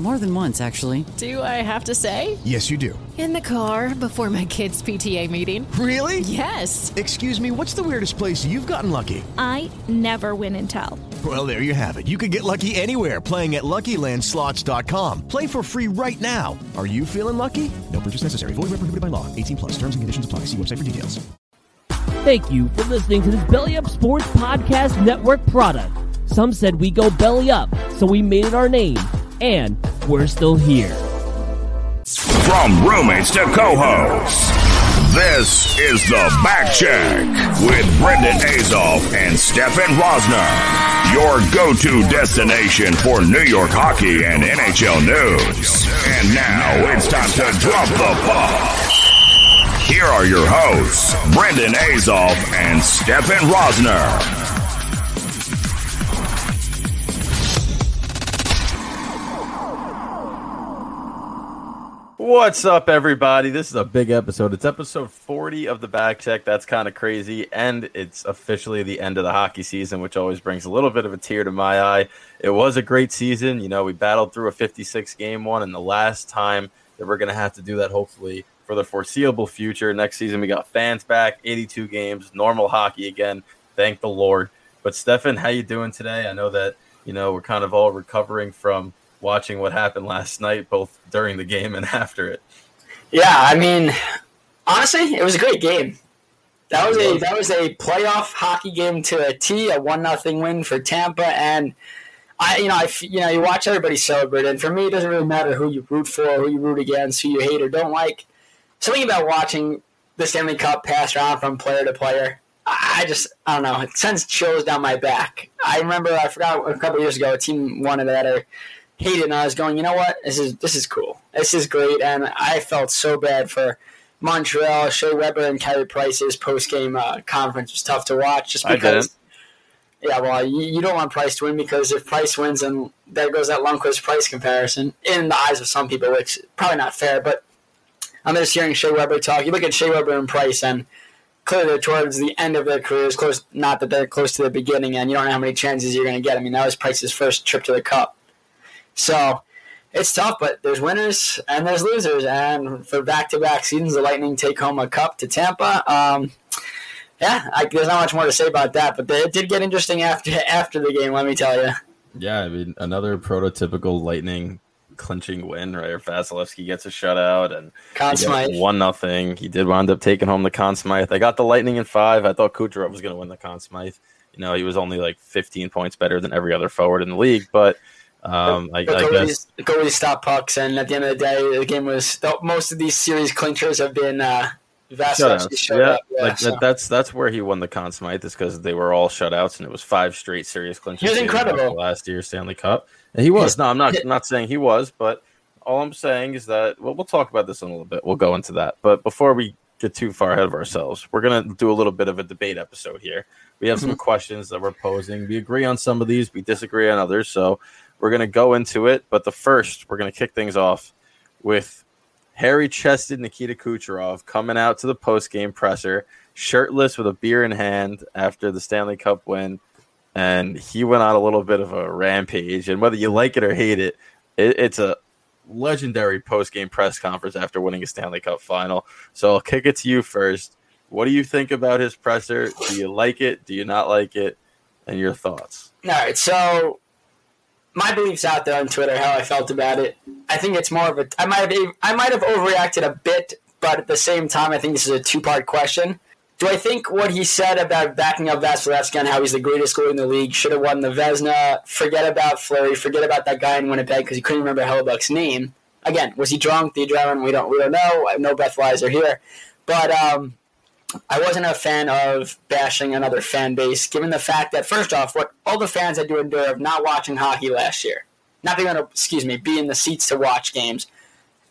More than once, actually. Do I have to say? Yes, you do. In the car before my kids' PTA meeting. Really? Yes. Excuse me, what's the weirdest place you've gotten lucky? I never win and tell. Well, there you have it. You can get lucky anywhere playing at LuckyLandSlots.com. Play for free right now. Are you feeling lucky? No purchase necessary. Void where prohibited by law. 18 plus. Terms and conditions apply. See website for details. Thank you for listening to this Belly Up Sports Podcast Network product. Some said we go belly up, so we made it our name, and we're still here. From roommates to co-hosts, this is the Back Check with Brendan Azoff and Stefen Rosner, your go-to destination for New York hockey and NHL news. And now it's time to drop the puck. Here are your hosts, Brendan Azoff and Stefen Rosner. What's up, everybody? This is a big episode. It's episode 40 of the back check. That's kind of crazy. And it's officially the end of the hockey season, which always brings a little bit of a tear to my eye. It was a great season. You know, we battled through a 56 game one, and the last time that we're going to have to do that, hopefully, for the foreseeable future. Next season, we got fans back, 82 games, normal hockey again. Thank the Lord. But, Stefen, how you doing today? I know that, you know, we're kind of all recovering from watching what happened last night, both during the game and after it. Yeah, I mean, honestly, it was a great game. That was a that was a playoff hockey game to a T, a one nothing win for Tampa, and I you know I you know you watch everybody celebrate, and for me it doesn't really matter who you root for, who you root against, who you hate or don't like. Something about watching the Stanley Cup pass around from player to player, I just I don't know, it sends chills down my back. I remember I forgot a couple years ago a team won it at a hated, and I was going, you know what, this is this is cool, this is great, and I felt so bad for Montreal, Shea Weber, and Carey Price's post game uh, conference was tough to watch, just because. Yeah, well, you, you don't want Price to win because if Price wins, then there goes that Lundqvist Price comparison in the eyes of some people, which is probably not fair. But I'm just hearing Shea Weber talk. You look at Shea Weber and Price, and clearly they're towards the end of their careers. Close, not that they're close to the beginning, and you don't know how many chances you're going to get. I mean, that was Price's first trip to the Cup. So it's tough, but there's winners and there's losers. And for back-to-back seasons, the Lightning take home a cup to Tampa. Um, yeah, I, there's not much more to say about that, but it did get interesting after after the game. Let me tell you. Yeah, I mean, another prototypical Lightning clinching win, right? Vasilevsky gets a shutout and Conn Smythe. one nothing. He did wind up taking home the Conn Smythe. I got the Lightning in five. I thought Kucherov was going to win the Conn Smythe. You know, he was only like 15 points better than every other forward in the league, but um, I, the I goalies, guess the goalies stop pucks, and at the end of the day, the game was the, most of these series clinchers have been uh, Vasilevsky shutouts. Yeah, up. Yeah, like so. that, that's that's where he won the Conn Smythe is because they were all shutouts and it was five straight series clinches. He was to incredible. Last year's Stanley Cup, and he was. No, I'm not I'm not saying he was, but all I'm saying is that well, we'll talk about this in a little bit. We'll go into that, but before we get too far ahead of ourselves, we're gonna do a little bit of a debate episode here. We have some Mhm. questions that we're posing. We agree on some of these, we disagree on others. So we're gonna go into it. But the first, we're gonna kick things off with hairy chested Nikita Kucherov coming out to the post game presser, shirtless with a beer in hand after the Stanley Cup win. And he went on a little bit of a rampage. And whether you like it or hate it, it it's a legendary post game press conference after winning a Stanley Cup final. So I'll kick it to you first. What do you think about his presser? Do you like it? Do you not like it? and your thoughts. All right, so my beliefs out there on Twitter, how I felt about it. I think it's more of a. I might have I might have overreacted a bit, but at the same time, I think this is a two part question. Do I think what he said about backing up Vasilevsky and how he's the greatest goalie in the league should have won the Vezina? Forget about Fleury. Forget about that guy in Winnipeg because he couldn't remember Hellebuyck's name. Again, was he drunk? The adrenaline? We don't. We don't know. No Beth Weiser here, but um, I wasn't a fan of bashing another fan base, given the fact that first off, what all the fans had to endure of not watching hockey last year, not being able to, excuse me, be in the seats to watch games,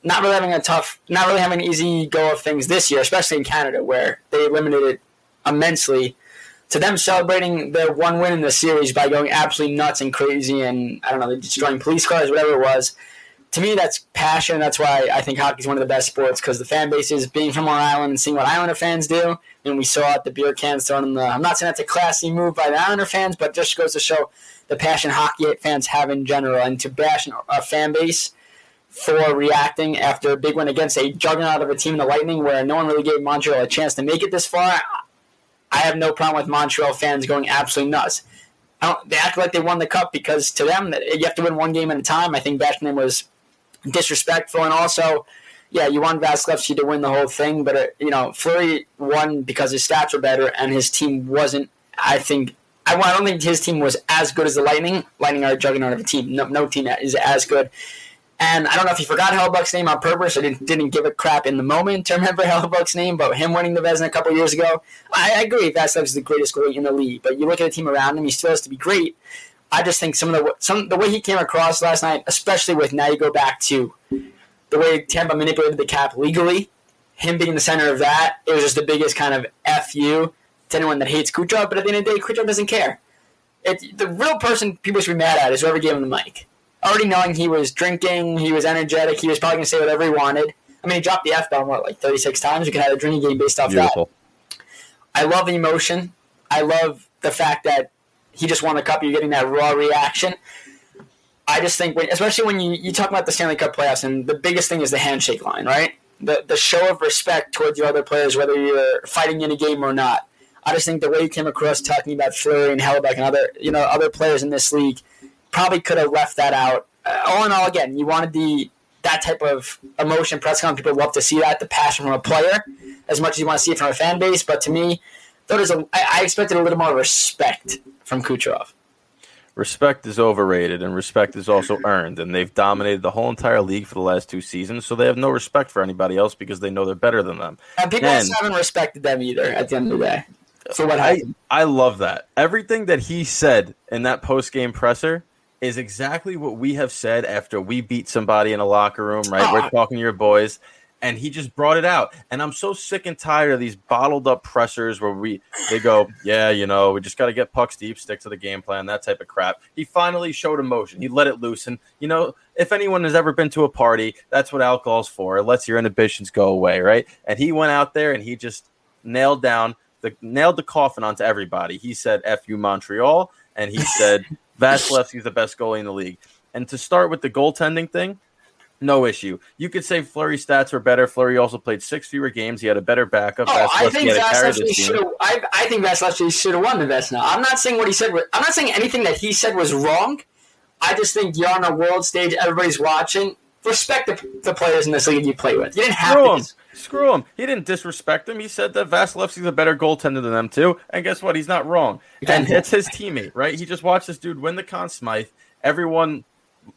not really having a tough, not really having an easy go of things this year, especially in Canada where they limited it immensely. To them celebrating their one win in the series by going absolutely nuts and crazy and I don't know, destroying police cars, whatever it was to me, that's passion. That's why I think hockey is one of the best sports because the fan bases, being from our Island and seeing what Islander fans do, and we saw it, the beer cans thrown in the. I'm not saying that's a classy move by the Islander fans, but just goes to show the passion hockey fans have in general, and to bash a fan base for reacting after a big win against a juggernaut of a team in the Lightning, where no one really gave Montreal a chance to make it this far. I have no problem with Montreal fans going absolutely nuts. they act like they won the cup because to them, you have to win one game at a time. I think bashing them was disrespectful, and also, yeah, you want Vasilevsky to win the whole thing, but uh, you know, Fleury won because his stats were better, and his team wasn't. I think I, I don't think his team was as good as the Lightning. Lightning are a juggernaut of a team. No, no team is as good. And I don't know if he forgot Hellebuyck's name on purpose or didn't, didn't give a crap in the moment to remember Hellebuyck's name, but him winning the Vezina a couple years ago, I, I agree. Vasilevsky is the greatest goalie in the league, but you look at the team around him, he still has to be great. I just think some of the some the way he came across last night, especially with now you go back to the way Tampa manipulated the cap legally, him being the center of that, it was just the biggest kind of fu to anyone that hates Kucherov. But at the end of the day, Kucherov doesn't care. It, the real person people should be mad at is whoever gave him the mic. Already knowing he was drinking, he was energetic, he was probably going to say whatever he wanted. I mean, he dropped the F bomb, what, like 36 times? You can have a drinking game based off Beautiful. that. I love the emotion. I love the fact that he just won the cup. You're getting that raw reaction. I just think, when, especially when you, you talk about the Stanley Cup playoffs, and the biggest thing is the handshake line, right? The the show of respect towards your other players, whether you're fighting in a game or not. I just think the way you came across talking about Fleury and Hellebuyck and other you know other players in this league probably could have left that out. Uh, all in all, again, you wanted the that type of emotion press conference. People love to see that the passion from a player as much as you want to see it from a fan base. But to me, is a I, I expected a little more respect from Kucherov. Respect is overrated, and respect is also earned. And they've dominated the whole entire league for the last two seasons, so they have no respect for anybody else because they know they're better than them. And people and, haven't respected them either. At the end of the day, for what I I love that everything that he said in that post game presser is exactly what we have said after we beat somebody in a locker room. Right, oh. we're ah. talking to your boys and he just brought it out. And I'm so sick and tired of these bottled up pressers where we they go, yeah, you know, we just got to get pucks deep, stick to the game plan, that type of crap. He finally showed emotion. He let it loose, and you know, if anyone has ever been to a party, that's what alcohol's for. It lets your inhibitions go away, right? And he went out there and he just nailed down the nailed the coffin onto everybody. He said "F you Montreal," and he said Vasilevsky's the best goalie in the league. And to start with the goaltending thing, no issue. You could say Fleury stats were better. Fleury also played six fewer games. He had a better backup. Oh, I think Vasilevsky should have. I, I think Vasilevsky should have won the Vezina. I'm not saying what he said. Was, I'm not saying anything that he said was wrong. I just think you're on a world stage. Everybody's watching. Respect the, the players in this league you play with. You didn't have Screw to. Him. Screw him. He didn't disrespect him. He said that Vasilevsky's a better goaltender than them too. And guess what? He's not wrong. And it's his teammate, right? He just watched this dude win the Conn Smythe. Everyone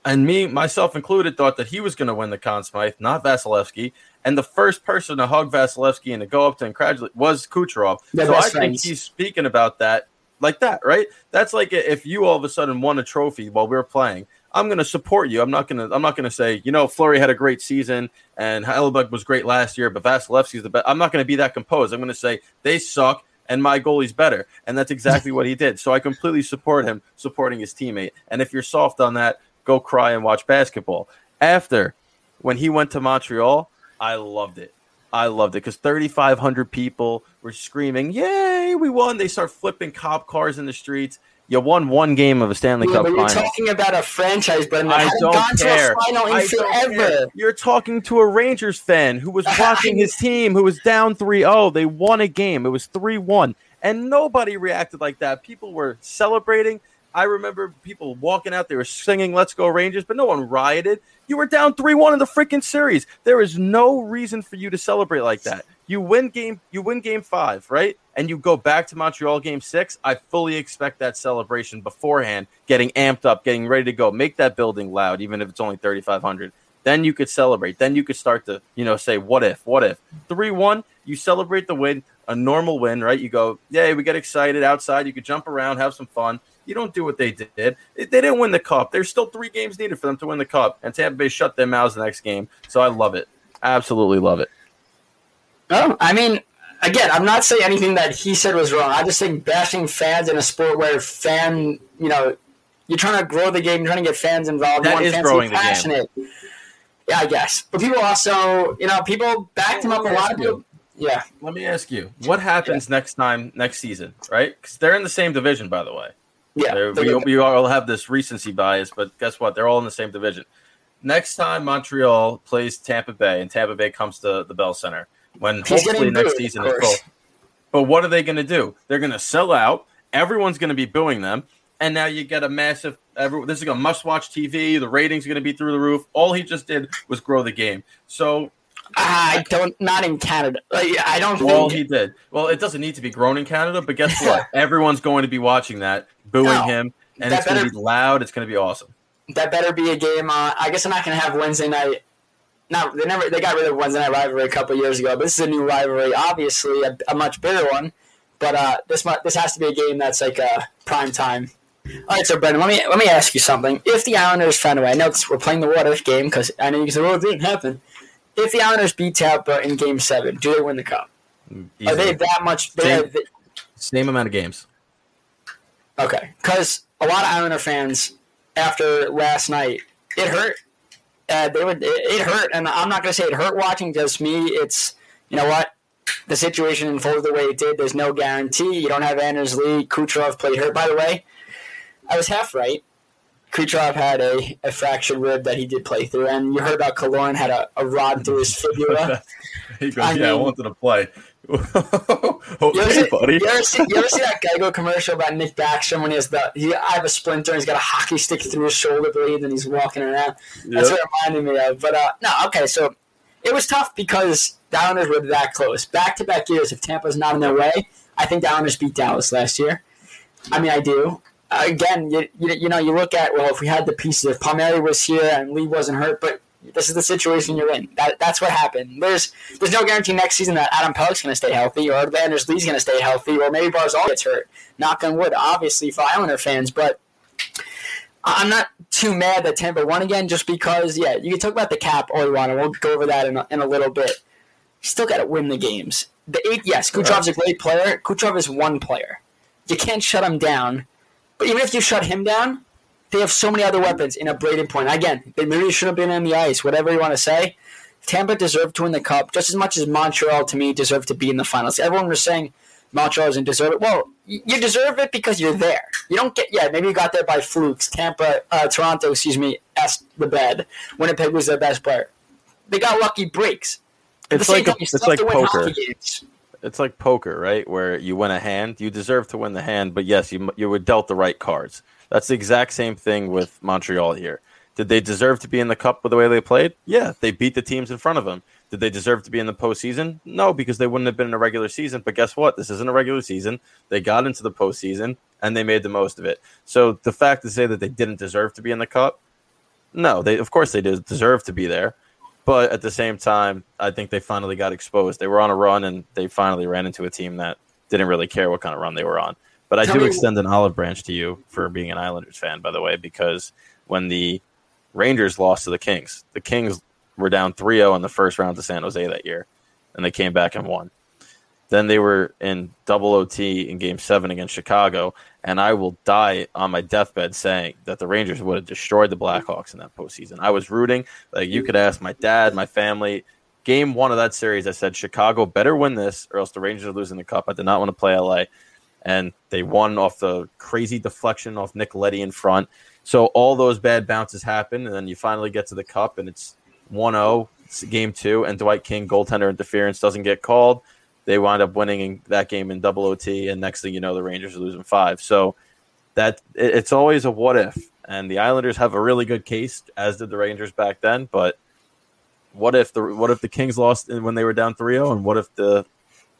and me, myself included, thought that he was going to win the Conn Smythe, not Vasilevsky. And the first person to hug Vasilevsky and to go up to congratulate was Kucherov. Yeah, so I friends. think he's speaking about that like that, right? That's like if you all of a sudden won a trophy while we are playing. I'm going to support you. I'm not going to. I'm not going to say, you know, Fleury had a great season and Hellebuyck was great last year, but Vasilevsky's the best. I'm not going to be that composed. I'm going to say they suck and my goalie's better, and that's exactly what he did. So I completely support him supporting his teammate. And if you're soft on that, go cry and watch basketball. After, when he went to Montreal, I loved it. I loved it because 3,500 people were screaming, Yay, we won. They start flipping cop cars in the streets. You won one game of a Stanley yeah, Cup but you're final. talking about a franchise, but I don't gone care. To a final in I forever. Care. You're talking to a Rangers fan who was watching his team who was down 3 0. They won a game, it was 3 1. and nobody reacted like that. People were celebrating. I remember people walking out, they were singing Let's Go Rangers, but no one rioted. You were down 3 1 in the freaking series. There is no reason for you to celebrate like that. You win game, you win game five, right? And you go back to Montreal game six. I fully expect that celebration beforehand, getting amped up, getting ready to go. Make that building loud, even if it's only 3,500. Then you could celebrate. Then you could start to, you know, say, what if, what if? 3 1, you celebrate the win, a normal win, right? You go, yay, we get excited outside. You could jump around, have some fun. You don't do what they did. They didn't win the cup. There's still three games needed for them to win the cup, and Tampa Bay shut their mouths the next game. So I love it. Absolutely love it. No, I mean, again, I'm not saying anything that he said was wrong. I just think bashing fans in a sport where fan, you know, you're trying to grow the game, you're trying to get fans involved. That is growing the passionate. game. Yeah, I guess. But people also, you know, people backed him up a lot. Of people, yeah. Let me ask you, what happens yeah. next time, next season, right? Because they're in the same division, by the way. Yeah. We, we all have this recency bias, but guess what? They're all in the same division. Next time Montreal plays Tampa Bay and Tampa Bay comes to the Bell Center, when He's hopefully next booed, season is full. But what are they going to do? They're going to sell out. Everyone's going to be booing them, and now you get a massive. Every, this is a must-watch TV. The ratings are going to be through the roof. All he just did was grow the game. So I don't. Not in Canada. Like, I don't. All he did. Well, it doesn't need to be grown in Canada, but guess what? Everyone's going to be watching that, booing no, him, and it's going to be loud. It's going to be awesome. That better be a game. Uh, I guess I'm not going to have Wednesday night not they never they got rid of Wednesday night rivalry a couple years ago, but this is a new rivalry, obviously a, a much bigger one. But uh, this this has to be a game that's like a uh, prime time. All right, so Brendan, let me let me ask you something. If the Islanders found a way, I know we're playing the what if game because I know you can say, "Well, it didn't happen." If the Islanders beat Tampa in Game Seven, do they win the cup? Easily. Are they that much? Same, they, same amount of games. Okay, because a lot of Islander fans after last night, it hurt uh, they would. It, it hurt, and I'm not going to say it hurt watching. Just me, it's you know what the situation unfolded the way it did. There's no guarantee. You don't have Anders Lee. Kucherov played hurt. By the way, I was half right. Kucherov had a, a fractured rib that he did play through, and you heard about Killorn had a, a rod through his fibula. he goes, I "Yeah, mean, I wanted to play." okay, you ever, see, buddy. You ever, see, you ever see that Geico commercial about Nick Backstrom when he has the he, I have a splinter and he's got a hockey stick through his shoulder blade and he's walking around? That's yep. what it reminded me of. But uh, no, okay, so it was tough because Islanders were that close. Back to back years, if Tampa's not in their way, I think the Islanders beat Dallas last year. I mean, I do. Again, you, you, you know, you look at well, if we had the pieces, if Palmieri was here and Lee wasn't hurt, but this is the situation you're in. That, that's what happened. There's there's no guarantee next season that Adam Pelech's going to stay healthy, or Anders Lee's going to stay healthy, or maybe Barzal gets hurt. Knock on wood, obviously for Islander fans, but I'm not too mad that Tampa won again, just because yeah, you can talk about the cap all you want, and we'll go over that in a, in a little bit. Still got to win the games. The eight, yes, Kucherov's a great player. Kucherov is one player. You can't shut him down, but even if you shut him down, they have so many other weapons in a Brayden Point. Again, they maybe should have been on the ice, whatever you want to say. Tampa deserved to win the cup just as much as Montreal, to me, deserved to be in the finals. Everyone was saying Montreal doesn't deserve it. Well, you deserve it because you're there. You don't get, yeah, maybe you got there by flukes. Tampa, uh, Toronto, excuse me, asked the bed. Winnipeg was their best player. They got lucky breaks. It's like, time, it's like poker. It's like poker, right? Where you win a hand, you deserve to win the hand, but yes, you you were dealt the right cards. That's the exact same thing with Montreal here. Did they deserve to be in the cup with the way they played? Yeah, they beat the teams in front of them. Did they deserve to be in the postseason? No, because they wouldn't have been in a regular season. But guess what? This isn't a regular season. They got into the postseason and they made the most of it. So the fact to say that they didn't deserve to be in the cup, no, they of course they did deserve to be there. But at the same time, I think they finally got exposed. They were on a run and they finally ran into a team that didn't really care what kind of run they were on. But I Tell do extend an olive branch to you for being an Islanders fan, by the way, because when the Rangers lost to the Kings, the Kings were down 3 0 in the first round to San Jose that year, and they came back and won. Then they were in double OT in game seven against Chicago, and I will die on my deathbed saying that the Rangers would have destroyed the Blackhawks in that postseason. I was rooting. Like you could ask my dad, my family. Game one of that series, I said Chicago better win this, or else the Rangers are losing the cup. I did not want to play LA and they won off the crazy deflection off Nick Leddy in front. So all those bad bounces happen, and then you finally get to the cup, and it's 1 0, game two, and Dwight King goaltender interference doesn't get called. They wind up winning that game in double OT, and next thing you know, the Rangers are losing five. So that it's always a what if, and the Islanders have a really good case, as did the Rangers back then. But what if the what if the Kings lost when they were down 3-0, and what if the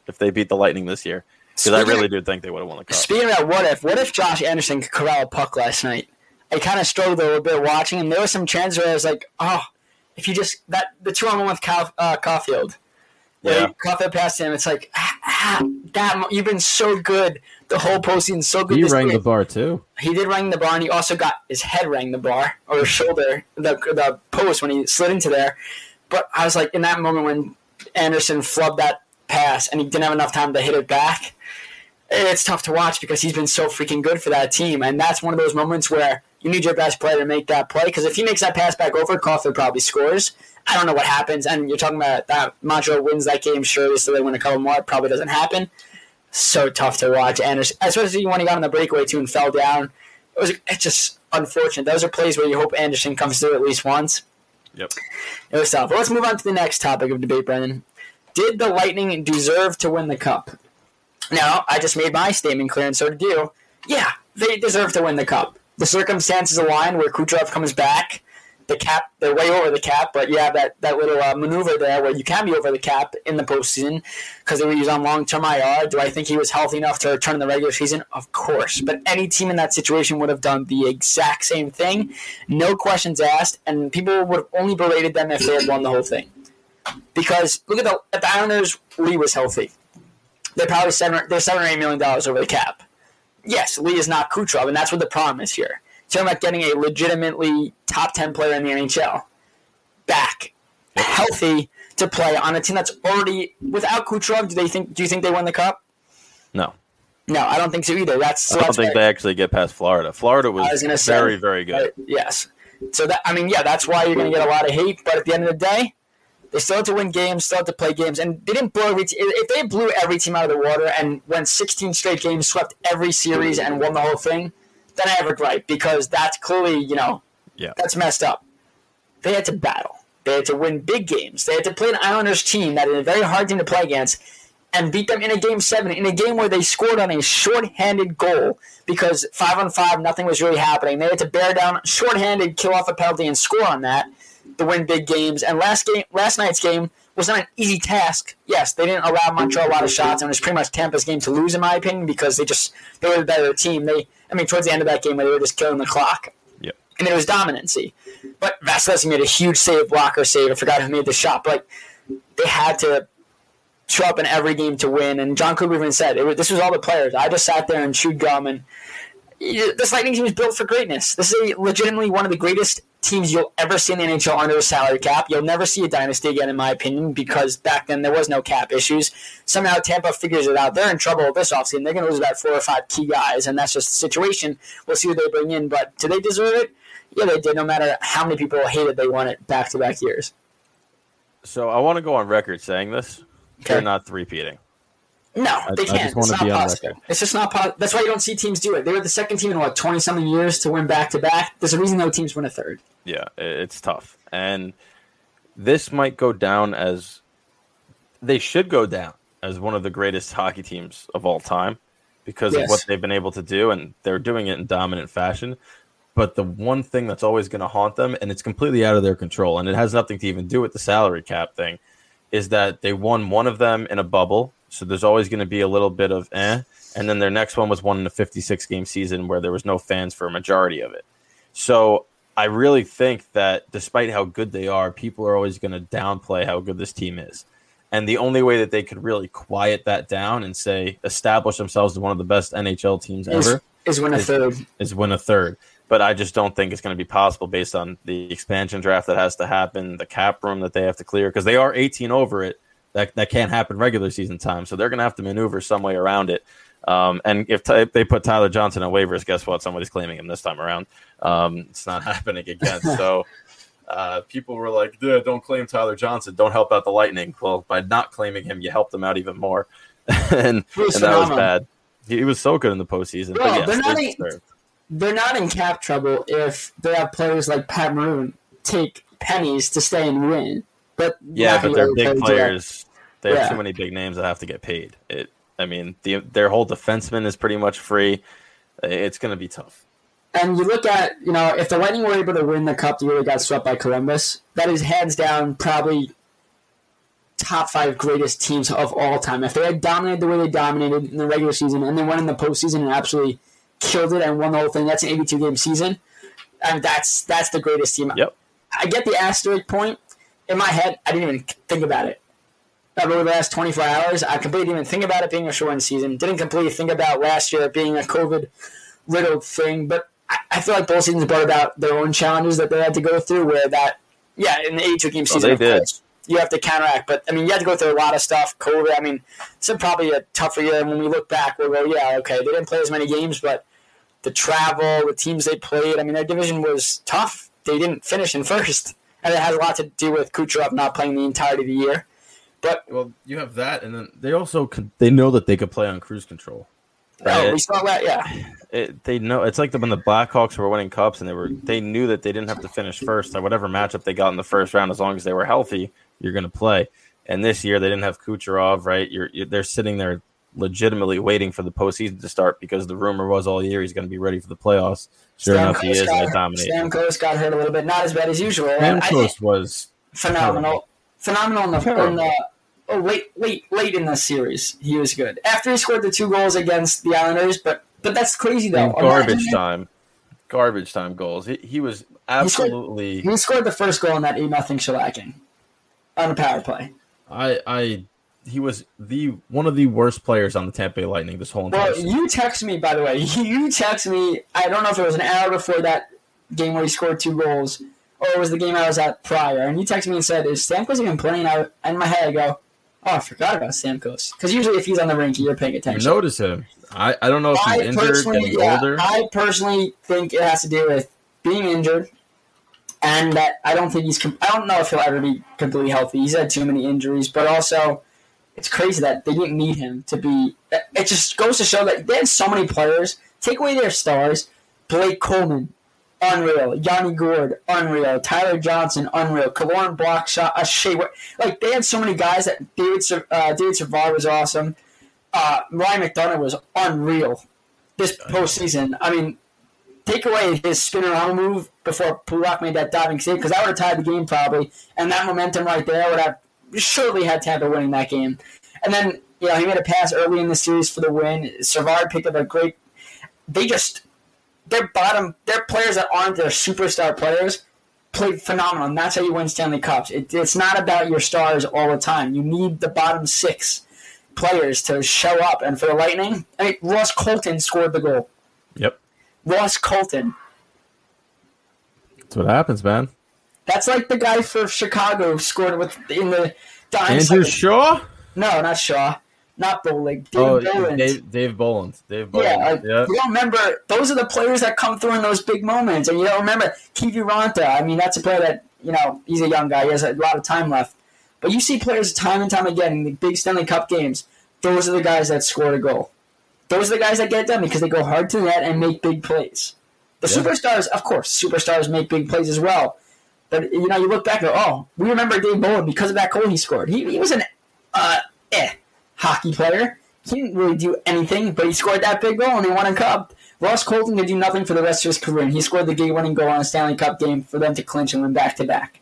if they beat the Lightning this year? Because I really do think they would have won the cup. Speaking of what if, what if Josh Anderson could corral a puck last night? I kind of struggled a little bit watching him. There were some chances where I was like, oh, if you just that the two on one with Cal, uh, Caulfield, yeah, Caulfield passed him. It's like ah, ah, that you've been so good the whole postseason, so good. He rang the bar too. He did ring the bar, and he also got his head rang the bar or his shoulder, the the post when he slid into there. But I was like, in that moment when Anderson flubbed that pass and he didn't have enough time to hit it back, it's tough to watch because he's been so freaking good for that team. And that's one of those moments where you need your best player to make that play because if he makes that pass back over, Caulfield probably scores. I don't know what happens. And you're talking about that Montreal wins that game, surely, so they win a couple more. It probably doesn't happen. So tough to watch. And especially when he got on the breakaway too and fell down. It was it's just unfortunate. Those are plays where you hope Anderson comes through at least once. Yep. It was tough. But let's move on to the next topic of debate, Brendan. Did the Lightning deserve to win the cup? Now, I just made my statement clear, and so did you. Yeah, they deserve to win the cup the circumstances align where Kucherov comes back. The cap, they're way over the cap, but you have that, that little uh, maneuver there where you can be over the cap in the postseason because they were used on long term IR. Do I think he was healthy enough to return in the regular season? Of course. But any team in that situation would have done the exact same thing, no questions asked, and people would have only berated them if they had won the whole thing. Because look at the, at the Islanders, Lee was healthy. They're probably seven, they're seven or eight million dollars over the cap yes, Lee is not Kucherov, and that's what the problem is here. Talking about getting a legitimately top ten player in the NHL back, healthy to play on a team that's already without Kucherov. Do they think? Do you think they won the cup? No. No, I don't think so either. That's I don't think they actually get past Florida. Florida was, was very, say, very good. Uh, yes. So that I mean, yeah, that's why you're going to get a lot of hate. But at the end of the day, they still had to win games, still had to play games, and they didn't blow every. Te- if they blew every team out of the water and went 16 straight games, swept every series, and won the whole thing, then I have a gripe because that's clearly you know, yeah, that's messed up. They had to battle. They had to win big games. They had to play an Islanders team that is a very hard team to play against, and beat them in a game seven, in a game where they scored on a short-handed goal because five on five, nothing was really happening. They had to bear down, short-handed, kill off a penalty, and score on that to win big games. And last game, last night's game was not an easy task. Yes, they didn't allow Montreal a lot of shots, and it was pretty much Tampa's game to lose, in my opinion, because they just they were the better team. They, I mean, towards the end of that game, where they were just killing the clock. Yep. And it was dominancy. But Vasilevskiy made a huge save, blocker save. I forgot who made the shot, but like, they had to show up in every game to win. And Jon Cooper even said, was, this was all the players. I just sat there and chewed gum and this Lightning team is built for greatness. This is a, legitimately one of the greatest teams you'll ever see in the NHL under a salary cap. You'll never see a dynasty again, in my opinion, because back then there was no cap issues. Somehow Tampa figures it out. They're in trouble this offseason. They're going to lose about four or five key guys, and that's just the situation. We'll see what they bring in, but do they deserve it? Yeah, they did, no matter how many people hated they won it back to back years. So I want to go on record saying this. Okay. They're not three-peating. No, they can't. I just want it's to be on possible. record. It's just not possible. That's why you don't see teams do it. They were the second team in what twenty something years to win back to back. There's a reason no teams win a third. Yeah, it's tough, and this might go down as they should go down as one of the greatest hockey teams of all time because yes. of what they've been able to do, and they're doing it in dominant fashion. But the one thing that's always going to haunt them, and it's completely out of their control, and it has nothing to even do with the salary cap thing, is that they won one of them in a bubble so there's always going to be a little bit of eh. And then their next one was one in a 56 game season where there was no fans for a majority of it. So I really think that despite how good they are, people are always going to downplay how good this team is. And the only way that they could really quiet that down and say establish themselves as one of the best NHL teams is, ever is win a is, third. Is win a third. But I just don't think it's going to be possible based on the expansion draft that has to happen, the cap room that they have to clear because they are 18 over it that that can't happen regular season time. So they're going to have to maneuver some way around it. Um, and if, t- if, they put Tyler Johnson on waivers, guess what? Somebody's claiming him this time around. Um, it's not happening again. So uh, people were like, "Don't claim Tyler Johnson. Don't help out the Lightning." Well, by not claiming him, you helped them out even more, and, and that was bad. He, he, was so good in the postseason. Bro, yes, they're, not in, they're not in cap trouble if they have players like Pat Maroon take pennies to stay and win. But yeah, but they're big players. They have Yeah. too many big names that have to get paid. It. I mean, the, their whole defenseman is pretty much free. It's going to be tough. And you look at, you know, if the Lightning were able to win the cup, the year they got swept by Columbus. That is hands down probably top five greatest teams of all time. If they had dominated the way they dominated in the regular season and then went in the postseason and absolutely killed it and won the whole thing, that's an 82 game season. And that's that's the greatest team. Yep. I get the asterisk point. In my head, I didn't even think about it. Over the last 24 hours, I completely didn't even think about it being a shortened season. Didn't completely think about last year being a COVID riddled thing. But I, I feel like both seasons brought about their own challenges that they had to go through. Where that, yeah, in the 82 game Oh, season, did. course, you have to counteract. But I mean, you had to go through a lot of stuff. COVID. I mean, it's probably a tougher year. And when we look back, we'll go, yeah, okay, they didn't play as many games, but the travel, the teams they played. I mean, their division was tough. They didn't finish in first, and it has a lot to do with Kucherov not playing the entirety of the year. But Well, you have that, and then they also could, they know that they could play on cruise control. oh, we saw that. Yeah, It, they know it's like the, when the Blackhawks were winning cups, and they were they knew that they didn't have to finish first. Like whatever matchup they got in the first round, as long as they were healthy, you're going to play. And this year they didn't have Kucherov, right? You're, you're they're sitting there legitimately waiting for the postseason to start because the rumor was all year he's going to be ready for the playoffs. Sure enough, he is, and dominates. Stamkos got hurt a little bit, not as bad as usual. and Stamkos was phenomenal, phenomenal in the, in the oh, late, late, late in the series. He was good after he scored the two goals against the Islanders. But but that's crazy though. in garbage time, garbage time goals. He, he was absolutely. He scored the first goal in that eight nothing shellacking on a power play. I I he was the one of the worst players on the Tampa Bay Lightning this whole entire Well, season. you text me by the way. You text me. I don't know if it was an hour before that game where he scored two goals, or it was the game I was at prior. And you texted me and said, "Is Stamkos even playing?" I, in my head, I go, "Oh, I forgot about Stamkos." Because usually, if he's on the rink, you're paying You attention. notice him. I, I don't know if he's I injured, getting yeah, older. I personally think it has to do with being injured, and that I don't think he's. I don't know if he'll ever be completely healthy. He's had too many injuries, but also it's crazy that they didn't need him to be. It just goes to show that they had so many players. Take away their stars, Blake Coleman, unreal. Yanni Gourde, unreal. Tyler Johnson, unreal. Killorn block shot, a Shea. Like they had so many guys that David uh, David Savard was awesome. Uh, Ryan McDonagh was unreal this postseason. I mean, take away his spinner move before Pulock made that diving save because that would have tied the game probably, and that momentum right there would have surely had Tampa winning that game. And then you know he made a pass early in the series for the win. Savard picked up a great. They just their bottom their players that aren't their superstar players played phenomenal, and that's how you win Stanley Cups. It, it's not about your stars all the time. You need the bottom six players to show up. And for the Lightning, I mean, Ross Colton scored the goal. Yep, Ross Colton. that's what happens, man. That's like the guy for Chicago scored with in the dying Andrew second. Shaw. No, not Shaw. Not Bowling. Dave Oh, Bolland. Dave, Dave Bolland. Dave Bolland. Yeah, like, yeah. you don't remember those are the players that come through in those big moments, and you don't remember Kiviranta. I mean, that's a player that you know he's a young guy; he has a lot of time left. But you see players time and time again in the big Stanley Cup games. Those are the guys that score a goal. Those are the guys that get it done because they go hard to the net and make big plays. The Yeah. superstars, of course, superstars make big plays as well. But you know, you look back and go, oh, we remember Dave Bowen because of that goal he scored. He, he was an uh, eh hockey player. He didn't really do anything, but he scored that big goal and they won a cup. Ross Colton could do nothing for the rest of his career, and he scored the game-winning goal on a Stanley Cup game for them to clinch and win back-to-back.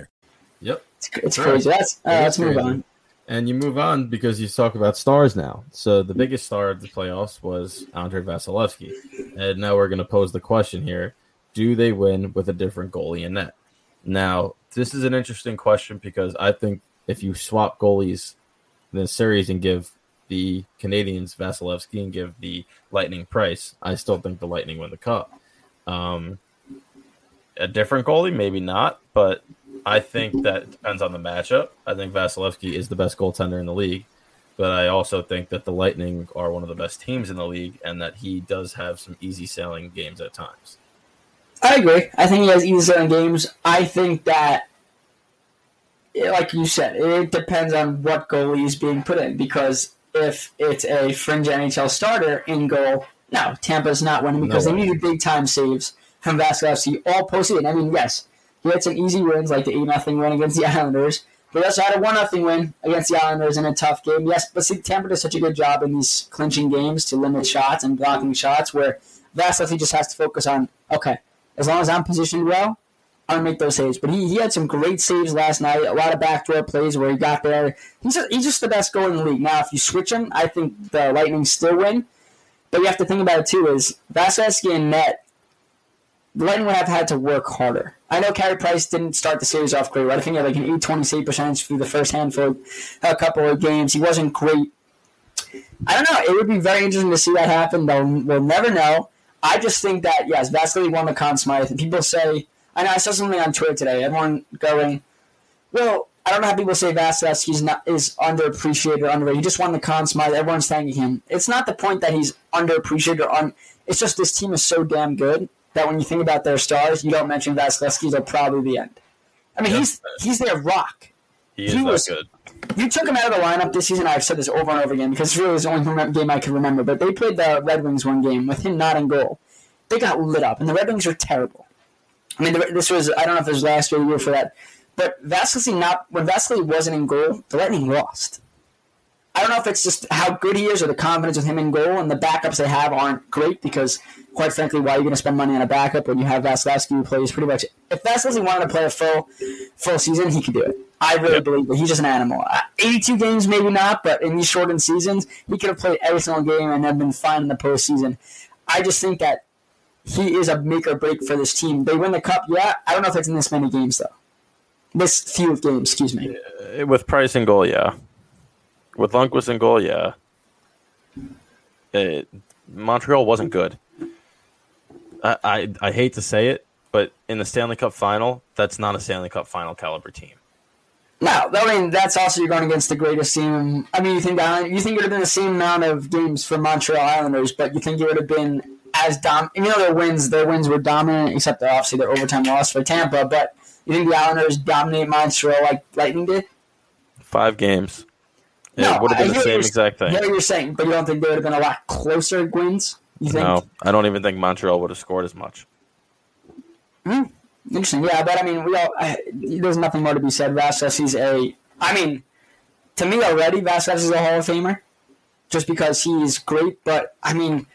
Yep. It's, it's crazy. That's, uh, let's move on. And you move on because you talk about stars now. So the biggest star of the playoffs was Andre Vasilevsky. And now we're going to pose the question here Do they win with a different goalie in net? Now, this is an interesting question because I think if you swap goalies in the series and give the Canadiens Vasilevsky and give the Lightning Price, I still think the Lightning win the cup. Um, a different goalie, maybe not, but I think that depends on the matchup. I think Vasilevsky is the best goaltender in the league, but I also think that the Lightning are one of the best teams in the league, and that he does have some easy sailing games at times. I agree. I think he has easy sailing games. I think that, like you said, it depends on what goalie is being put in. Because if it's a fringe NHL starter in goal, no, Tampa's not winning because No they needed big time saves from Vasilevsky all postseason. I mean, yes, he had some easy wins like the eight nothing win against the Islanders. He also had a one nothing win against the Islanders in a tough game. Yes, but see, Tampa does such a good job in these clinching games to limit shots and blocking shots, where Vasilevsky just has to focus on okay, as long as I'm positioned well, I'll make those saves. But he, he had some great saves last night. A lot of backdoor plays where he got there. He's just, he's just the best goalie in the league. Now, if you switch him, I think the Lightning still win. But you have to think about it too: is Vasilevsky and net Lightning would have had to work harder. I know Carey Price didn't start the series off great. Right? I think he had like an 820 save percentage through the first handful, a couple of games. He wasn't great. I don't know. It would be very interesting to see that happen. Though we'll never know. I just think that yes, Vasilevsky won the Conn Smythe, and people say. I know I saw something on Twitter today. Everyone going, well, I don't know how people say Vasilevsky's not is underappreciated or underrated. He just won the Conn Smythe. Everyone's thanking him. It's not the point that he's underappreciated or un. It's just this team is so damn good that when you think about their stars, you don't mention Vasilevsky till probably the end. I mean, he's he's their rock. He is He that was- good. You took him out of the lineup this season. I've said this over and over again because it's really the only game I can remember. But they played the Red Wings one game with him not in goal. They got lit up, and the Red Wings are terrible. I mean, this was I don't know if it was last year or year for that, but Vasilevsky not when Vasilevsky wasn't in goal, the Lightning lost. I don't know if it's just how good he is or the confidence with him in goal, and the backups they have aren't great because, quite frankly, why are you going to spend money on a backup when you have Vasilevsky who plays pretty much? If Vasilevsky wanted to play a full full season, he could do it. I really believe that he's just an animal. Uh, 82 games, maybe not, but in these shortened seasons, he could have played every single game and have been fine in the postseason. I just think that he is a make or break for this team. They win the cup, yeah. I don't know if it's in this many games though. This few of games, excuse me. With Price and goal, yeah. With Lundqvist and goal, yeah. It, Montreal wasn't good. I, I I hate to say it, but in the Stanley Cup final, that's not a Stanley Cup final caliber team. No, I mean that's also you're going against the greatest team. I mean, you think you think it would have been the same amount of games for Montreal Islanders, but you think it would have been as dom. You know, their wins, their wins were dominant, except obviously their overtime loss for Tampa. But you think the Islanders dominate Montreal like Lightning did? Five games. It No, would have I the same what exact thing. what you're saying, but you don't think they would have been a lot closer wins? You think? No, I don't even think Montreal would have scored as much. Hmm. Interesting. Yeah, but I mean, we all I, there's nothing more to be said. Vasilevsky's a. I mean, to me already, Vasquez is a Hall of Famer, just because he's great. But I mean,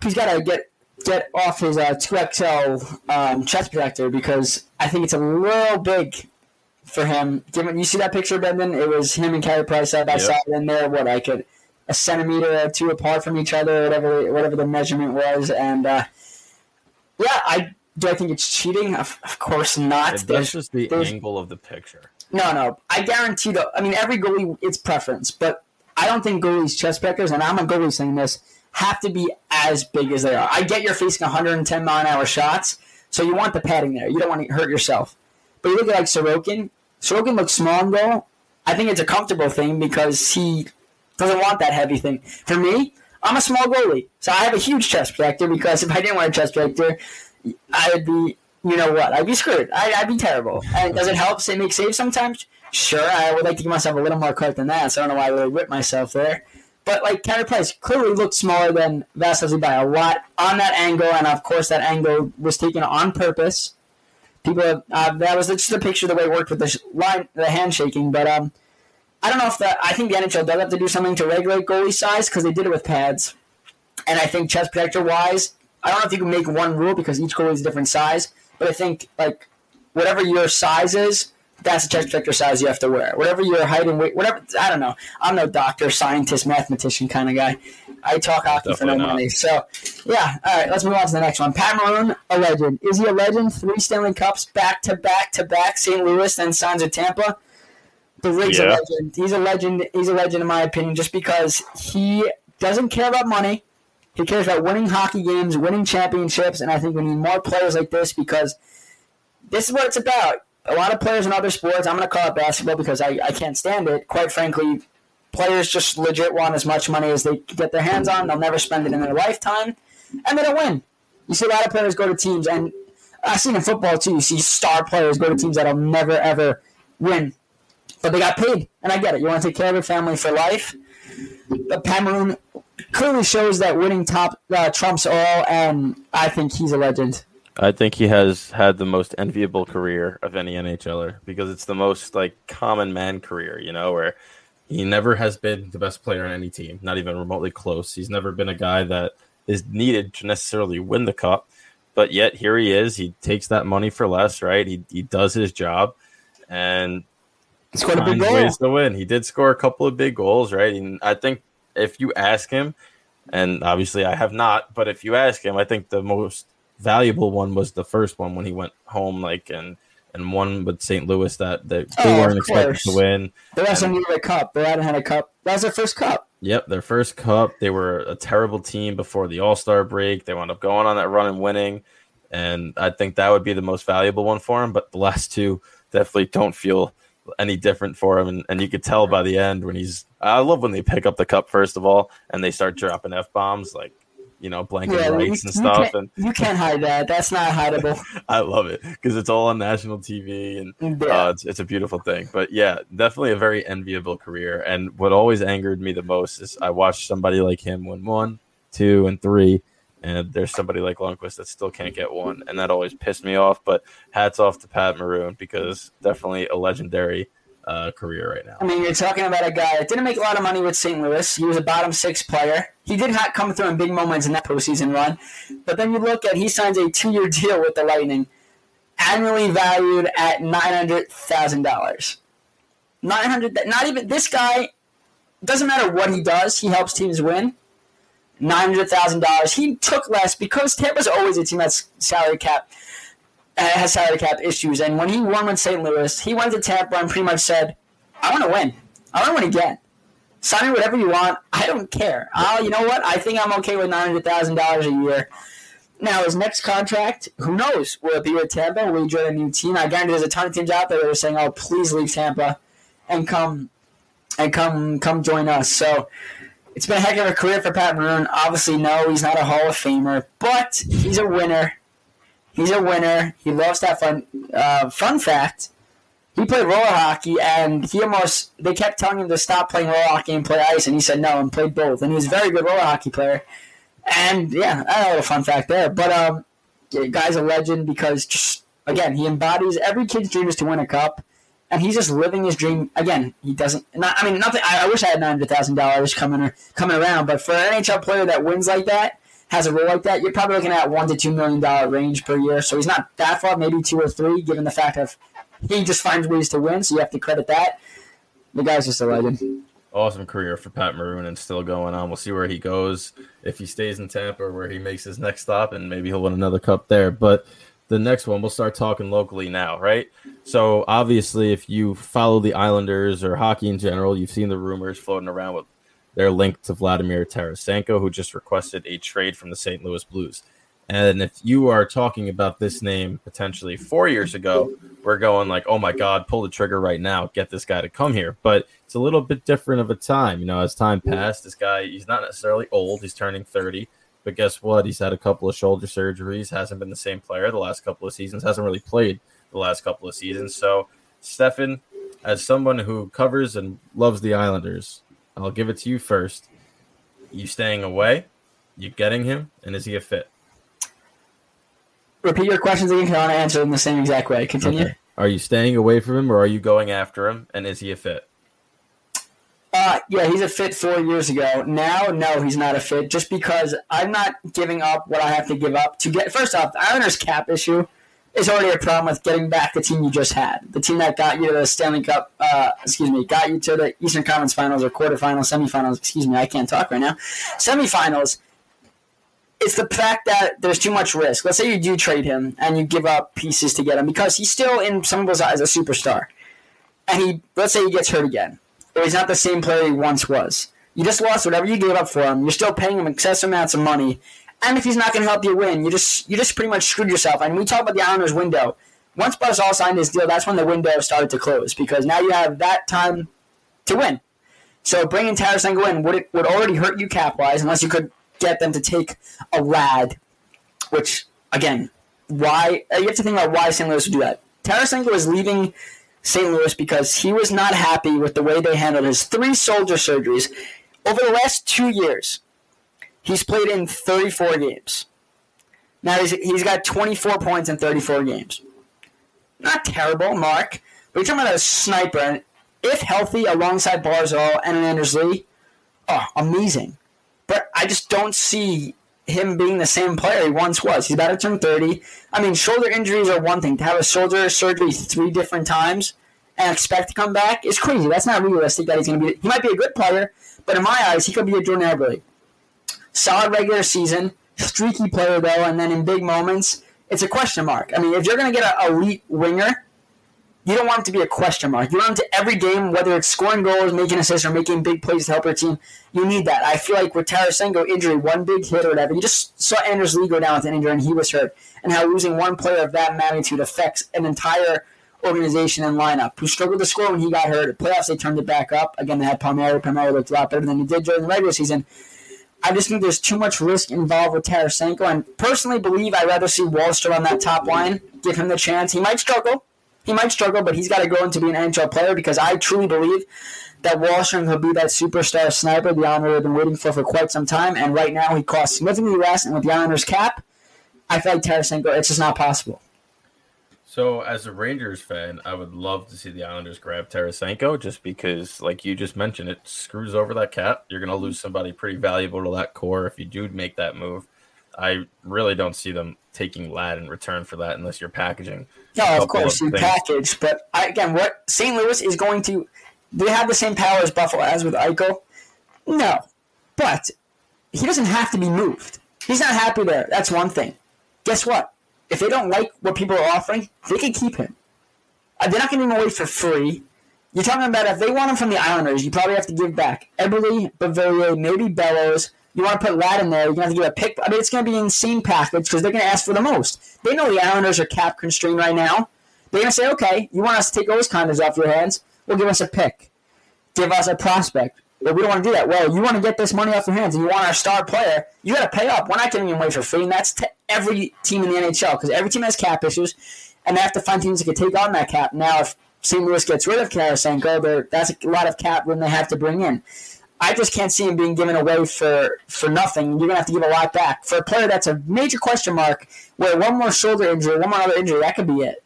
he's got to get get off his uh, 2XL um, chest protector because I think it's a little big for him. Given you see that picture, Brendan, it was him and Carey Price side by Yep. side, and they're what I could a centimeter or two apart from each other, whatever whatever the measurement was, and uh, yeah, I do. I think it's cheating. Of, of course not. That's There's- just the angle of the picture. no, no. I guarantee though. I mean, every goalie, it's preference, but I don't think goalies, chest protectors, and I'm a goalie saying this, have to be as big as they are. I get you're facing 110 mile an hour shots, so you want the padding there. You don't want to hurt yourself. But you look at like Sorokin. Sorokin looks small in goal. I think it's a comfortable thing because he doesn't want that heavy thing. For me, I'm a small goalie, so I have a huge chest protector because if I didn't wear a chest protector, I would be, you know what? I'd be screwed. I, I'd be terrible. And does it help say make saves sometimes? Sure. I would like to give myself a little more credit than that, so I don't know why I really whipped myself there. But like Carey Price clearly looked smaller than Vasilevsky by a lot on that angle, and of course that angle was taken on purpose. People, uh, that was just a picture of the way it worked with the line, the handshaking. But um, I don't know if that. I think the NHL does have to do something to regulate goalie size because they did it with pads. And I think chest protector wise, I don't know if you can make one rule because each goalie is a different size. But I think like whatever your size is, that's the chest protector size you have to wear. Whatever your height and weight, whatever. I don't know. I'm no doctor, scientist, mathematician kind of guy. I talk hockey for no not. money. So yeah. All right. Let's move on to the next one. Pat Maroon, a legend. Is he a legend? Three Stanley Cups back to back to back. St. Louis, then signs with Tampa. The Rig's a legend. He's a legend. He's a legend in my opinion, just because he doesn't care about money. He cares about winning hockey games, winning championships, and I think we need more players like this because this is what it's about. a lot of players in other sports, I'm going to call it basketball because I, I can't stand it. Quite frankly, players just legit want as much money as they get their hands on. They'll never spend it in their lifetime, and they don't win. You see a lot of players go to teams, and I've seen in football too. You see star players go to teams that'll never ever win, but they got paid, and I get it. You want to take care of your family for life. But Pat clearly shows that winning top uh, trumps all, and I think he's a legend. I think he has had the most enviable career of any NHLer because it's the most like common man career, you know, where he never has been the best player on any team, not even remotely close. He's never been a guy that is needed to necessarily win the cup, but yet here he is. He takes that money for less, right? He he does his job, and scored a big goal. ways to win. He did score a couple of big goals, right? And I think if you ask him, and obviously I have not, but if you ask him, I think the most valuable one was the first one when he went home, like and and won with St. Louis that, that they Oh, weren't expected to win. The rest of them needed a cup. They hadn't had a cup. That was their first cup. Yep, their first cup. They were a terrible team before the All Star break. They wound up going on that run and winning, and I think that would be the most valuable one for him. But the last two definitely don't feel any different for him, and, and you could tell by the end when he's. I love when they pick up the cup first of all, and they start dropping f bombs like you know blanket Yeah, rights and stuff, and you can't hide that. That's not hideable. I love it because it's all on national TV and Yeah. uh, it's, it's a beautiful thing. But yeah, definitely a very enviable career. And what always angered me the most is I watched somebody like him win one, two, and three, and there's somebody like Lundqvist that still can't get one, and that always pissed me off. But hats off to Pat Maroon because definitely a legendary uh, career right now. I mean, you're talking about a guy that didn't make a lot of money with St. Louis. He was a bottom six player. He did not come through in big moments in that postseason run. But then you look at he signs a two year deal with the Lightning, annually valued at nine hundred thousand dollars. Nine hundred. Not even this guy. Doesn't matter what he does. He helps teams win. Nine hundred thousand dollars. He took less because Tampa's always a team that's salary cap uh, has salary cap issues. And when he won with St. Louis, he went to Tampa and pretty much said, "I want to win. I want to win again. Sign me whatever you want. I don't care. I'll, you know what? I think I'm okay with nine hundred thousand dollars a year." Now his next contract, who knows? Will it be with Tampa? Will he join a new team? I guarantee there's a ton of teams out there that are saying, "Oh, please leave Tampa and come and come come join us." So it's been a heck of a career for Pat Maroon. Obviously, no, he's not a Hall of Famer, but he's a winner. He's a winner. He loves that fun. Uh, fun fact: he played roller hockey, and he almost they kept telling him to stop playing roller hockey and play ice, and he said no and played both. And he was a very good roller hockey player. And yeah, I know a fun fact there. But um, guy's a legend because just again, he embodies every kid's dream is to win a cup, and he's just living his dream. Again, he doesn't. Not, I mean, nothing. I, I wish I had nine hundred thousand dollars coming coming around, but for an NHL player that wins like that, has a role like that, you're probably looking at one to two million dollar range per year. So he's not that far, maybe two or three, given the fact of he just finds ways to win. So you have to credit that. The guy's just a legend. Awesome career for Pat Maroon and still going on. We'll see where he goes if he stays in Tampa or where he makes his next stop, and maybe he'll win another cup there. But the next one, we'll start talking locally now, right? So obviously, if you follow the Islanders or hockey in general, you've seen the rumors floating around with their link to Vladimir Tarasenko, who just requested a trade from the St. Louis Blues. And if you are talking about this name potentially four years ago, we're going like, oh my God, pull the trigger right now, get this guy to come here. But it's a little bit different of a time. You know, as time passed, this guy, he's not necessarily old, he's turning 30. But guess what? He's had a couple of shoulder surgeries, hasn't been the same player the last couple of seasons, hasn't really played the last couple of seasons. So, Stefen, as someone who covers and loves the Islanders, I'll give it to you first. You staying away? You getting him? And is he a fit? Repeat your questions again. 'cause I want to answer them the same exact way. Continue. Okay. Are you staying away from him or are you going after him? And is he a fit? Uh, yeah, he's a fit four years ago. Now, no, he's not a fit. Just because I'm not giving up what I have to give up to get. First off, the Islanders' cap issue is already a problem with getting back the team you just had, the team that got you to the Stanley Cup. Uh, excuse me, got you to the Eastern Conference Finals or quarterfinals, semifinals. Excuse me, I can't talk right now. Semifinals. It's the fact that there's too much risk. Let's say you do trade him and you give up pieces to get him because he's still in some people's eyes a superstar, and he let's say he gets hurt again or he's not the same player he once was. You just lost whatever you gave up for him. You're still paying him excessive amounts of money, and if he's not going to help you win, you just you just pretty much screwed yourself. And we talk about the Islanders' window. once Barzal signed his deal, that's when the window started to close because now you have that time to win. So bringing Tarasenko in would it would already hurt you cap wise unless you could get them to take a Ladd, which again, why uh, you have to think about why St. Louis would do that. Tarasenko is leaving St. Louis because he was not happy with the way they handled his three soldier surgeries over the last two years. He's played in 34 games. Now he's, he's got 24 points in 34 games. Not terrible, Mark, but you're talking about a sniper. And if healthy, alongside Barzal and Anders Lee, oh, amazing. But I just don't see him being the same player he once was. He's about to turn 30. I mean, shoulder injuries are one thing. To have a shoulder surgery three different times and expect to come back is crazy. That's not realistic that he's going to be. He might be a good player, but in my eyes, he could be a Jordan Eberle. Solid regular season, streaky player though, and then in big moments, it's a question mark. I mean, if you're going to get an elite winger, you don't want him to be a question mark. You want him to every game, whether it's scoring goals, making assists, or making big plays to help your team. You need that. I feel like with Tarasenko injury, one big hit or whatever, you just saw Anders Lee go down with an injury and he was hurt, and how losing one player of that magnitude affects an entire organization and lineup who struggled to score when he got hurt. Playoffs, they turned it back up. Again, they had Palmieri. Palmieri looked a lot better than he did during the regular season. I just think there's too much risk involved with Tarasenko, and personally believe I'd rather see Wahlstrom on that top line. Give him the chance. He might struggle he might struggle, but he's got to grow into being an NHL player because I truly believe that Wahlstrom will be that superstar sniper the Islanders have been waiting for for quite some time. And right now, he costs significantly less. And with the Islanders cap, I feel like Tarasenko, it's just not possible. So, as a Rangers fan, I would love to see the Islanders grab Tarasenko just because, like you just mentioned, it screws over that cap. You're going to lose somebody pretty valuable to that core if you do make that move. I really don't see them taking Ladd in return for that unless you're packaging. No, of course of you package, but I, again, what St. Louis is going to they have the same power as Buffalo has with Eichel? No, but he doesn't have to be moved. He's not happy there. That's one thing. Guess what? If they don't like what people are offering, they can keep him. Uh, they're not giving him away for free. You're talking about if they want him from the Islanders, you probably have to give back Eberle, Beauvillier, maybe Bellows, you want to put Ladd in there, you're going to have to give a pick. I mean, it's going to be an insane package because they're going to ask for the most. They know the Islanders are cap constrained right now. They're going to say, okay, you want us to take those condos off your hands? Well, give us a pick. Give us a prospect. Well, we don't want to do that. Well, you want to get this money off your hands and you want our star player, you got to pay up. We're not giving him away for free, and that's to every team in the NHL because every team has cap issues, and they have to find teams that can take on that cap. Now, if St. Louis gets rid of Tarasenko, that's a lot of cap room they have to bring in. I just can't see him being given away for for nothing. You're gonna have to give a lot back for a player that's a major question mark. Where one more shoulder injury, one more other injury, that could be it.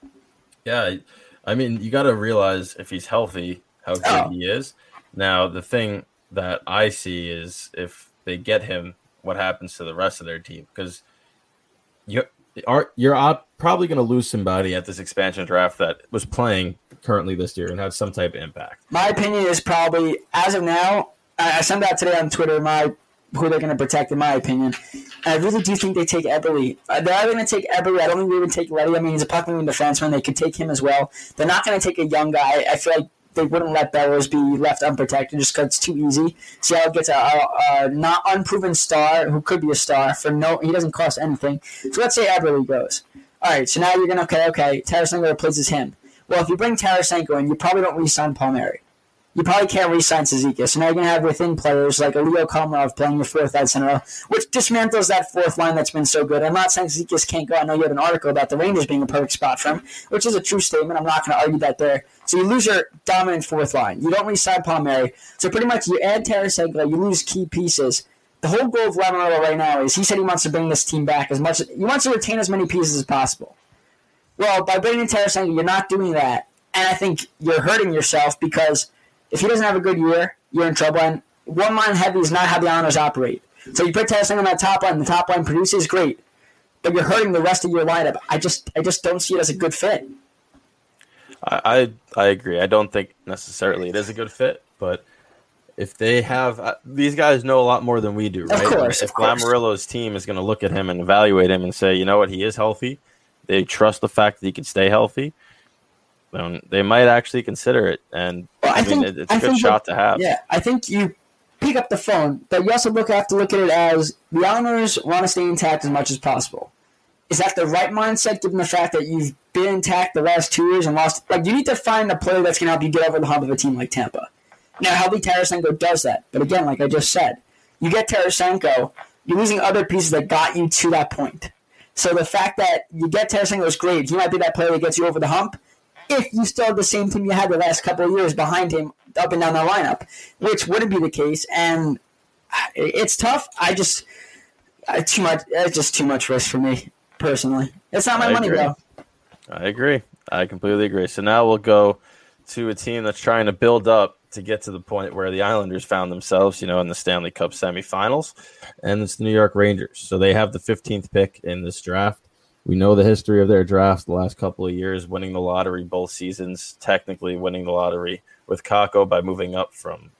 Yeah, I mean, you got to realize if he's healthy, how good oh. he is. Now, the thing that I see is if they get him, what happens to the rest of their team? Because you are you're probably going to lose somebody at this expansion draft that was playing currently this year and had some type of impact. My opinion is probably as of now, I sent out today on Twitter my who they're going to protect, in my opinion. I really do think they take Eberle. Uh, they're going to take Eberle. I don't think they even take Leddy. I mean, he's a pucking defenseman. They could take him as well. They're not going to take a young guy. I feel like they wouldn't let Bellows be left unprotected just because it's too easy. Seattle gets a, a, a, not unproven star who could be a star for no. He doesn't cost anything. So let's say Eberle goes. All right, so now you're going to okay, okay. Tarasenko replaces him. Well, if you bring Tarasenko in, you probably don't re-sign Palmieri you probably can't re-sign Cizikas. So now you're going to have within players like a Leo Komarov playing your fourth line center, which dismantles that fourth line that's been so good. I'm not saying Cizikas can't go. I know you have an article about the Rangers being a perfect spot for him, which is a true statement. I'm not going to argue that there. So you lose your dominant fourth line. You don't re-sign Palmieri. So pretty much you add Tarasenko, you lose key pieces. The whole goal of Lamoriello right now is he said he wants to bring this team back as much. He wants to retain as many pieces as possible. Well, by bringing Tarasenko, you're not doing that, and I think you're hurting yourself because – if he doesn't have a good year, you're in trouble. And one line heavy is not how the Islanders operate. So you put testing on that top line, the top line produces great, but you're hurting the rest of your lineup. I just I just don't see it as a good fit. I I, I agree. I don't think necessarily it is a good fit, but if they have uh, these guys know a lot more than we do, right? Of course, if Lamoriello's team is going to look at him and evaluate him and say, you know what, he is healthy. They trust the fact that he can stay healthy then they might actually consider it. And well, I, I, mean, think, it's a I good shot that, to have. Yeah, I think you pick up the phone, but you also look have to look at it as the owners want to stay intact as much as possible. Is that the right mindset given the fact that you've been intact the last two years and lost? Like, you need to find a player that's going to help you get over the hump of a team like Tampa. Now, Helby Tarasenko does that. But again, like I just said, you get Tarasenko, you're losing other pieces that got you to that point. So the fact that you get Tarasenko is great. He might be that player that gets you over the hump if you still have the same team you had the last couple of years behind him up and down the lineup, which wouldn't be the case. And it's tough. I just too much. It's just too much risk for me personally. It's not my I money agree. though. I agree. I completely agree. So now we'll go to a team that's trying to build up to get to the point where the Islanders found themselves, you know, in the Stanley Cup semifinals, and it's the New York Rangers. So they have the 15th pick in this draft. We know the history of their draft the last couple of years, winning the lottery both seasons, technically winning the lottery with Kakko by moving up from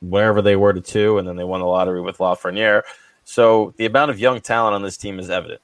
wherever they were to two, and then they won the lottery with Lafreniere. So the amount of young talent on this team is evident.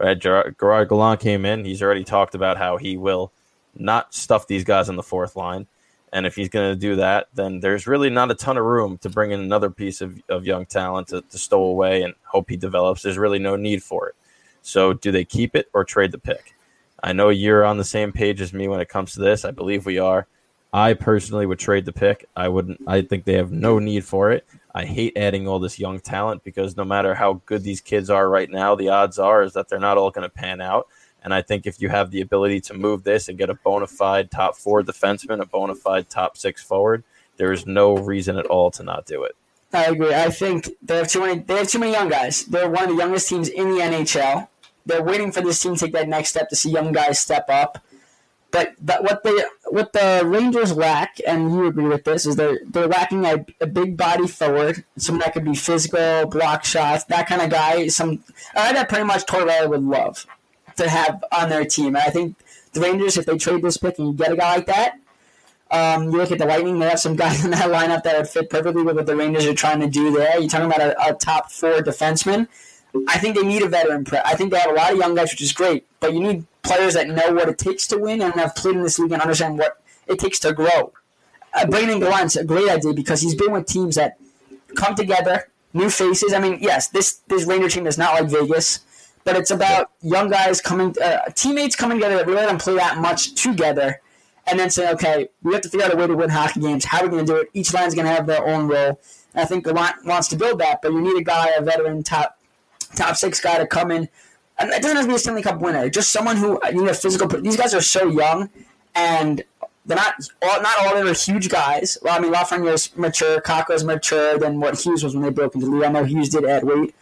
Uh, right, Gerard, Gallant came in. He's already talked about how he will not stuff these guys in the fourth line. And if he's going to do that, then there's really not a ton of room to bring in another piece of, of young talent to, to stow away and hope he develops. There's really no need for it. So, do they keep it or trade the pick? I know you're on the same page as me when it comes to this. I believe we are. I personally would trade the pick. I wouldn't. I think they have no need for it. I hate adding all this young talent because no matter how good these kids are right now, the odds are is that they're not all going to pan out. And I think if you have the ability to move this and get a bona fide top four defenseman, a bona fide top six forward, there is no reason at all to not do it. I agree. I think they have too many. They have too many young guys. They're one of the youngest teams in the NHL. They're waiting for this team to take that next step to see young guys step up. But what they what the Rangers lack, and you agree with this, is they're they're lacking a, a big body forward, someone that could be physical, block shots, that kind of guy. Some uh, that pretty much Tortorella would love to have on their team. And I think the Rangers, if they trade this pick and you get a guy like that, um, you look at the Lightning, they have some guys in that lineup that would fit perfectly with what the Rangers are trying to do there. You're talking about a, a top four defenseman. I think they need a veteran. Pre- I think they have a lot of young guys, which is great, but you need players that know what it takes to win and have played in this league and understand what it takes to grow. Uh, Brandon Gallant's a great idea because he's been with teams that come together, new faces. I mean, yes, this this Ranger team is not like Vegas, but it's about young guys coming, uh, teammates coming together that really don't play that much together, and then saying, okay, we have to figure out a way to win hockey games. How are we going to do it? Each line's going to have their own role. And I think Gallant wants to build that, but you need a guy, a veteran top top six guy to come in. And it doesn't have to be a Stanley Cup winner. Just someone who you need a physical. These guys are so young, and they're not all, not all of them are huge guys. Well, I mean, Lafreniere's mature, Kakko's mature than what Hughes was when they broke into the league. I know Hughes did add weight,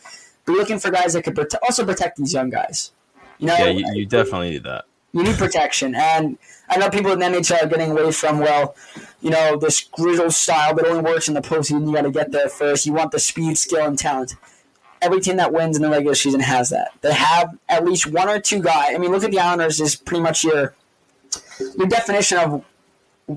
but looking for guys that could prote- also protect these young guys. You know, Yeah, you, you definitely need that. you need protection. And I know people in the NHL are getting away from, well, you know, this grizzle style that only works in the postseason. You got to get there first. You want the speed, skill, and talent. Every team that wins in the regular season has that. They have at least one or two guys. I mean, look at the Islanders is pretty much your your definition of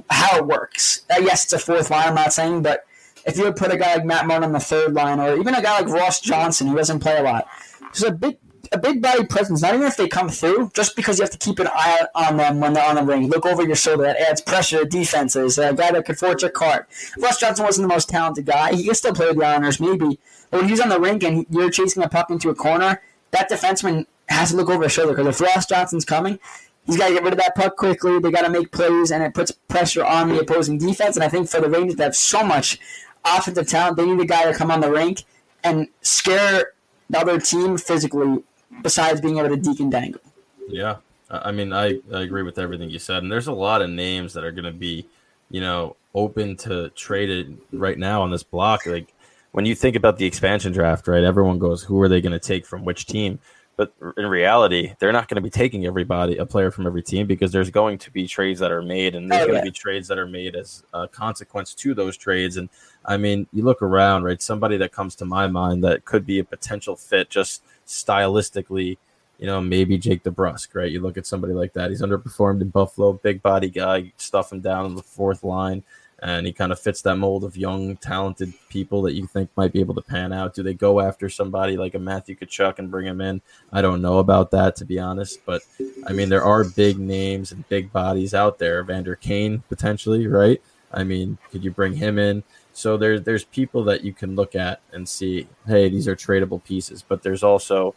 how it works. Uh, yes, it's a fourth line. I'm not saying, but if you would put a guy like Matt Moan on the third line, or even a guy like Ross Johnston, who doesn't play a lot, just a big a big body presence. Not even if they come through, just because you have to keep an eye on them when they're on the ring. Look over your shoulder. That adds pressure to defenses. A guy that could forge a cart. Ross Johnston wasn't the most talented guy. He could still play the Islanders, maybe. But when he's on the rink and you're chasing a puck into a corner, that defenseman has to look over his shoulder because if Ross Johnston's coming, he's got to get rid of that puck quickly. They got to make plays, and it puts pressure on the opposing defense. And I think for the Rangers to have so much offensive talent, they need a guy to come on the rink and scare the other team physically. Besides being able to and dangle. Yeah, I I mean, I, I agree with everything you said, and there's a lot of names that are going to be, you know, open to traded right now on this block. Like when you think about the expansion draft, right? Everyone goes, who are they going to take from which team? But in reality, they're not going to be taking everybody, a player from every team, because there's going to be trades that are made, and there's Oh, going yeah. to be trades that are made as a consequence to those trades. And I mean, you look around, right? Somebody that comes to my mind that could be a potential fit, just stylistically, you know, maybe Jake DeBrusk, right? You look at somebody like that. He's underperformed in Buffalo, big body guy, stuff him down in the fourth line, and he kind of fits that mold of young, talented people that you think might be able to pan out. Do they go after somebody like a Matthew Tkachuk and bring him in? I don't know about that, to be honest, but I mean, there are big names and big bodies out there. Evander Kane, potentially, right? I mean, could you bring him in? So there's there's people that you can look at and see, hey, these are tradable pieces, but there's also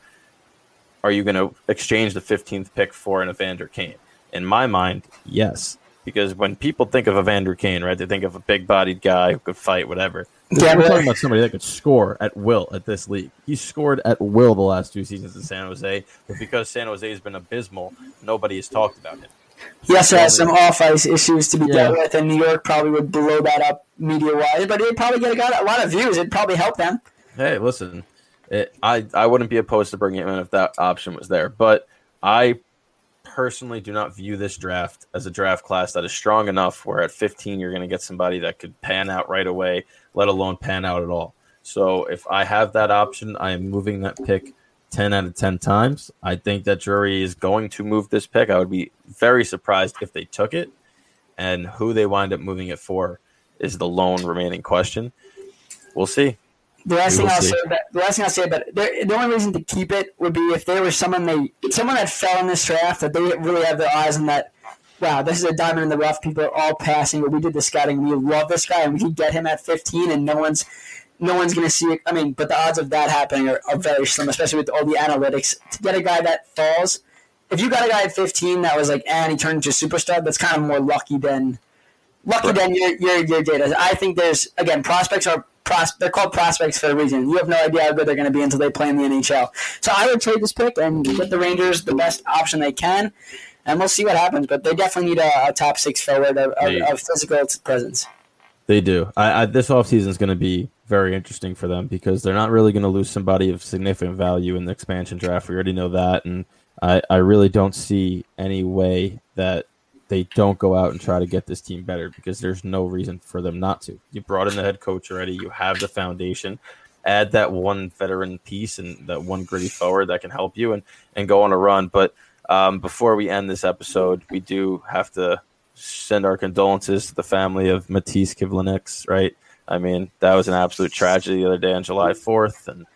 are you going to exchange the 15th pick for an Evander Kane? In my mind, yes. Because when people think of Evander Kane, right, they think of a big bodied guy who could fight, whatever. Yeah, We're talking about somebody that could score at will at this league. He scored at will the last two seasons in San Jose, but because San Jose has been abysmal, nobody has talked about him. He also has some off ice issues to be Yeah. dealt with, and New York probably would blow that up media wise, but it'd probably get a, lot- a lot of views. It'd probably help them. Hey, listen, it, I I wouldn't be opposed to bringing him in if that option was there, but I personally do not view this draft as a draft class that is strong enough where at 15 you're going to get somebody that could pan out right away, let alone pan out at all. So if I have that option, I am moving that pick 10 out of 10 times. I think that Drury is going to move this pick. I would be very surprised if they took it, and who they wind up moving it for is the lone remaining question. We'll see. The last We thing I'll see. say, about, the last thing I'll say about it, the only reason to keep it would be if there was someone they, someone that fell in this draft that they really have their eyes on that. Wow, this is a diamond in the rough. People are all passing, but we did the scouting. We love this guy, and we could get him at 15, and no one's, no one's going to see it. I mean, but the odds of that happening are, are very slim, especially with all the analytics. To get a guy that falls, if you got a guy at 15 that was like, and he turned into a superstar, that's kind of more lucky than lucky than your, your your data. I think there's again prospects are pros, they're called prospects for a reason. You have no idea how good they're going to be until they play in the NHL. So I would trade this pick and get the Rangers the best option they can, and we'll see what happens. But they definitely need a, a top six forward of, of, of physical presence. They do. I, I this offseason is going to be very interesting for them because they're not really going to lose somebody of significant value in the expansion draft. We already know that, and I, I really don't see any way that they don't go out and try to get this team better because there's no reason for them not to. You brought in the head coach already. You have the foundation. Add that one veteran piece and that one gritty forward that can help you and, and go on a run. But um, before we end this episode, we do have to send our condolences to the family of Matiss Kivlenieks, right? I mean, that was an absolute tragedy the other day on July 4th. And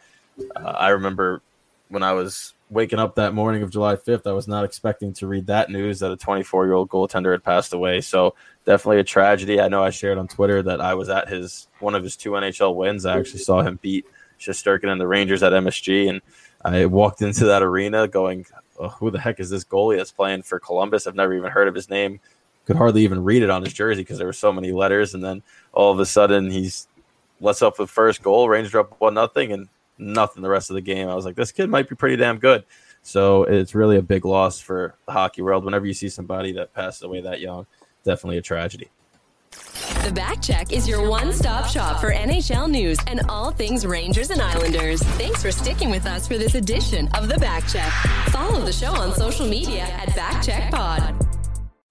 uh, I remember when I was waking up that morning of July 5th, I was not expecting to read that news that a 24 year old goaltender had passed away. So definitely a tragedy. I know I shared on Twitter that I was at his one of his two NHL wins. I actually saw him beat Shesterkin and the Rangers at MSG, and I walked into that arena going, oh, "Who the heck is this goalie that's playing for Columbus? I've never even heard of his name. Could hardly even read it on his jersey because there were so many letters." And then all of a sudden, he's lets up the first goal. Rangers up one nothing, and nothing the rest of the game. I was like, this kid might be pretty damn good. So it's really a big loss for the hockey world. Whenever you see somebody that passes away that young, definitely a tragedy. The Backcheck is your one stop shop for NHL news and all things Rangers and Islanders. Thanks for sticking with us for this edition of The Backcheck. Follow the show on social media at Back Check Pod.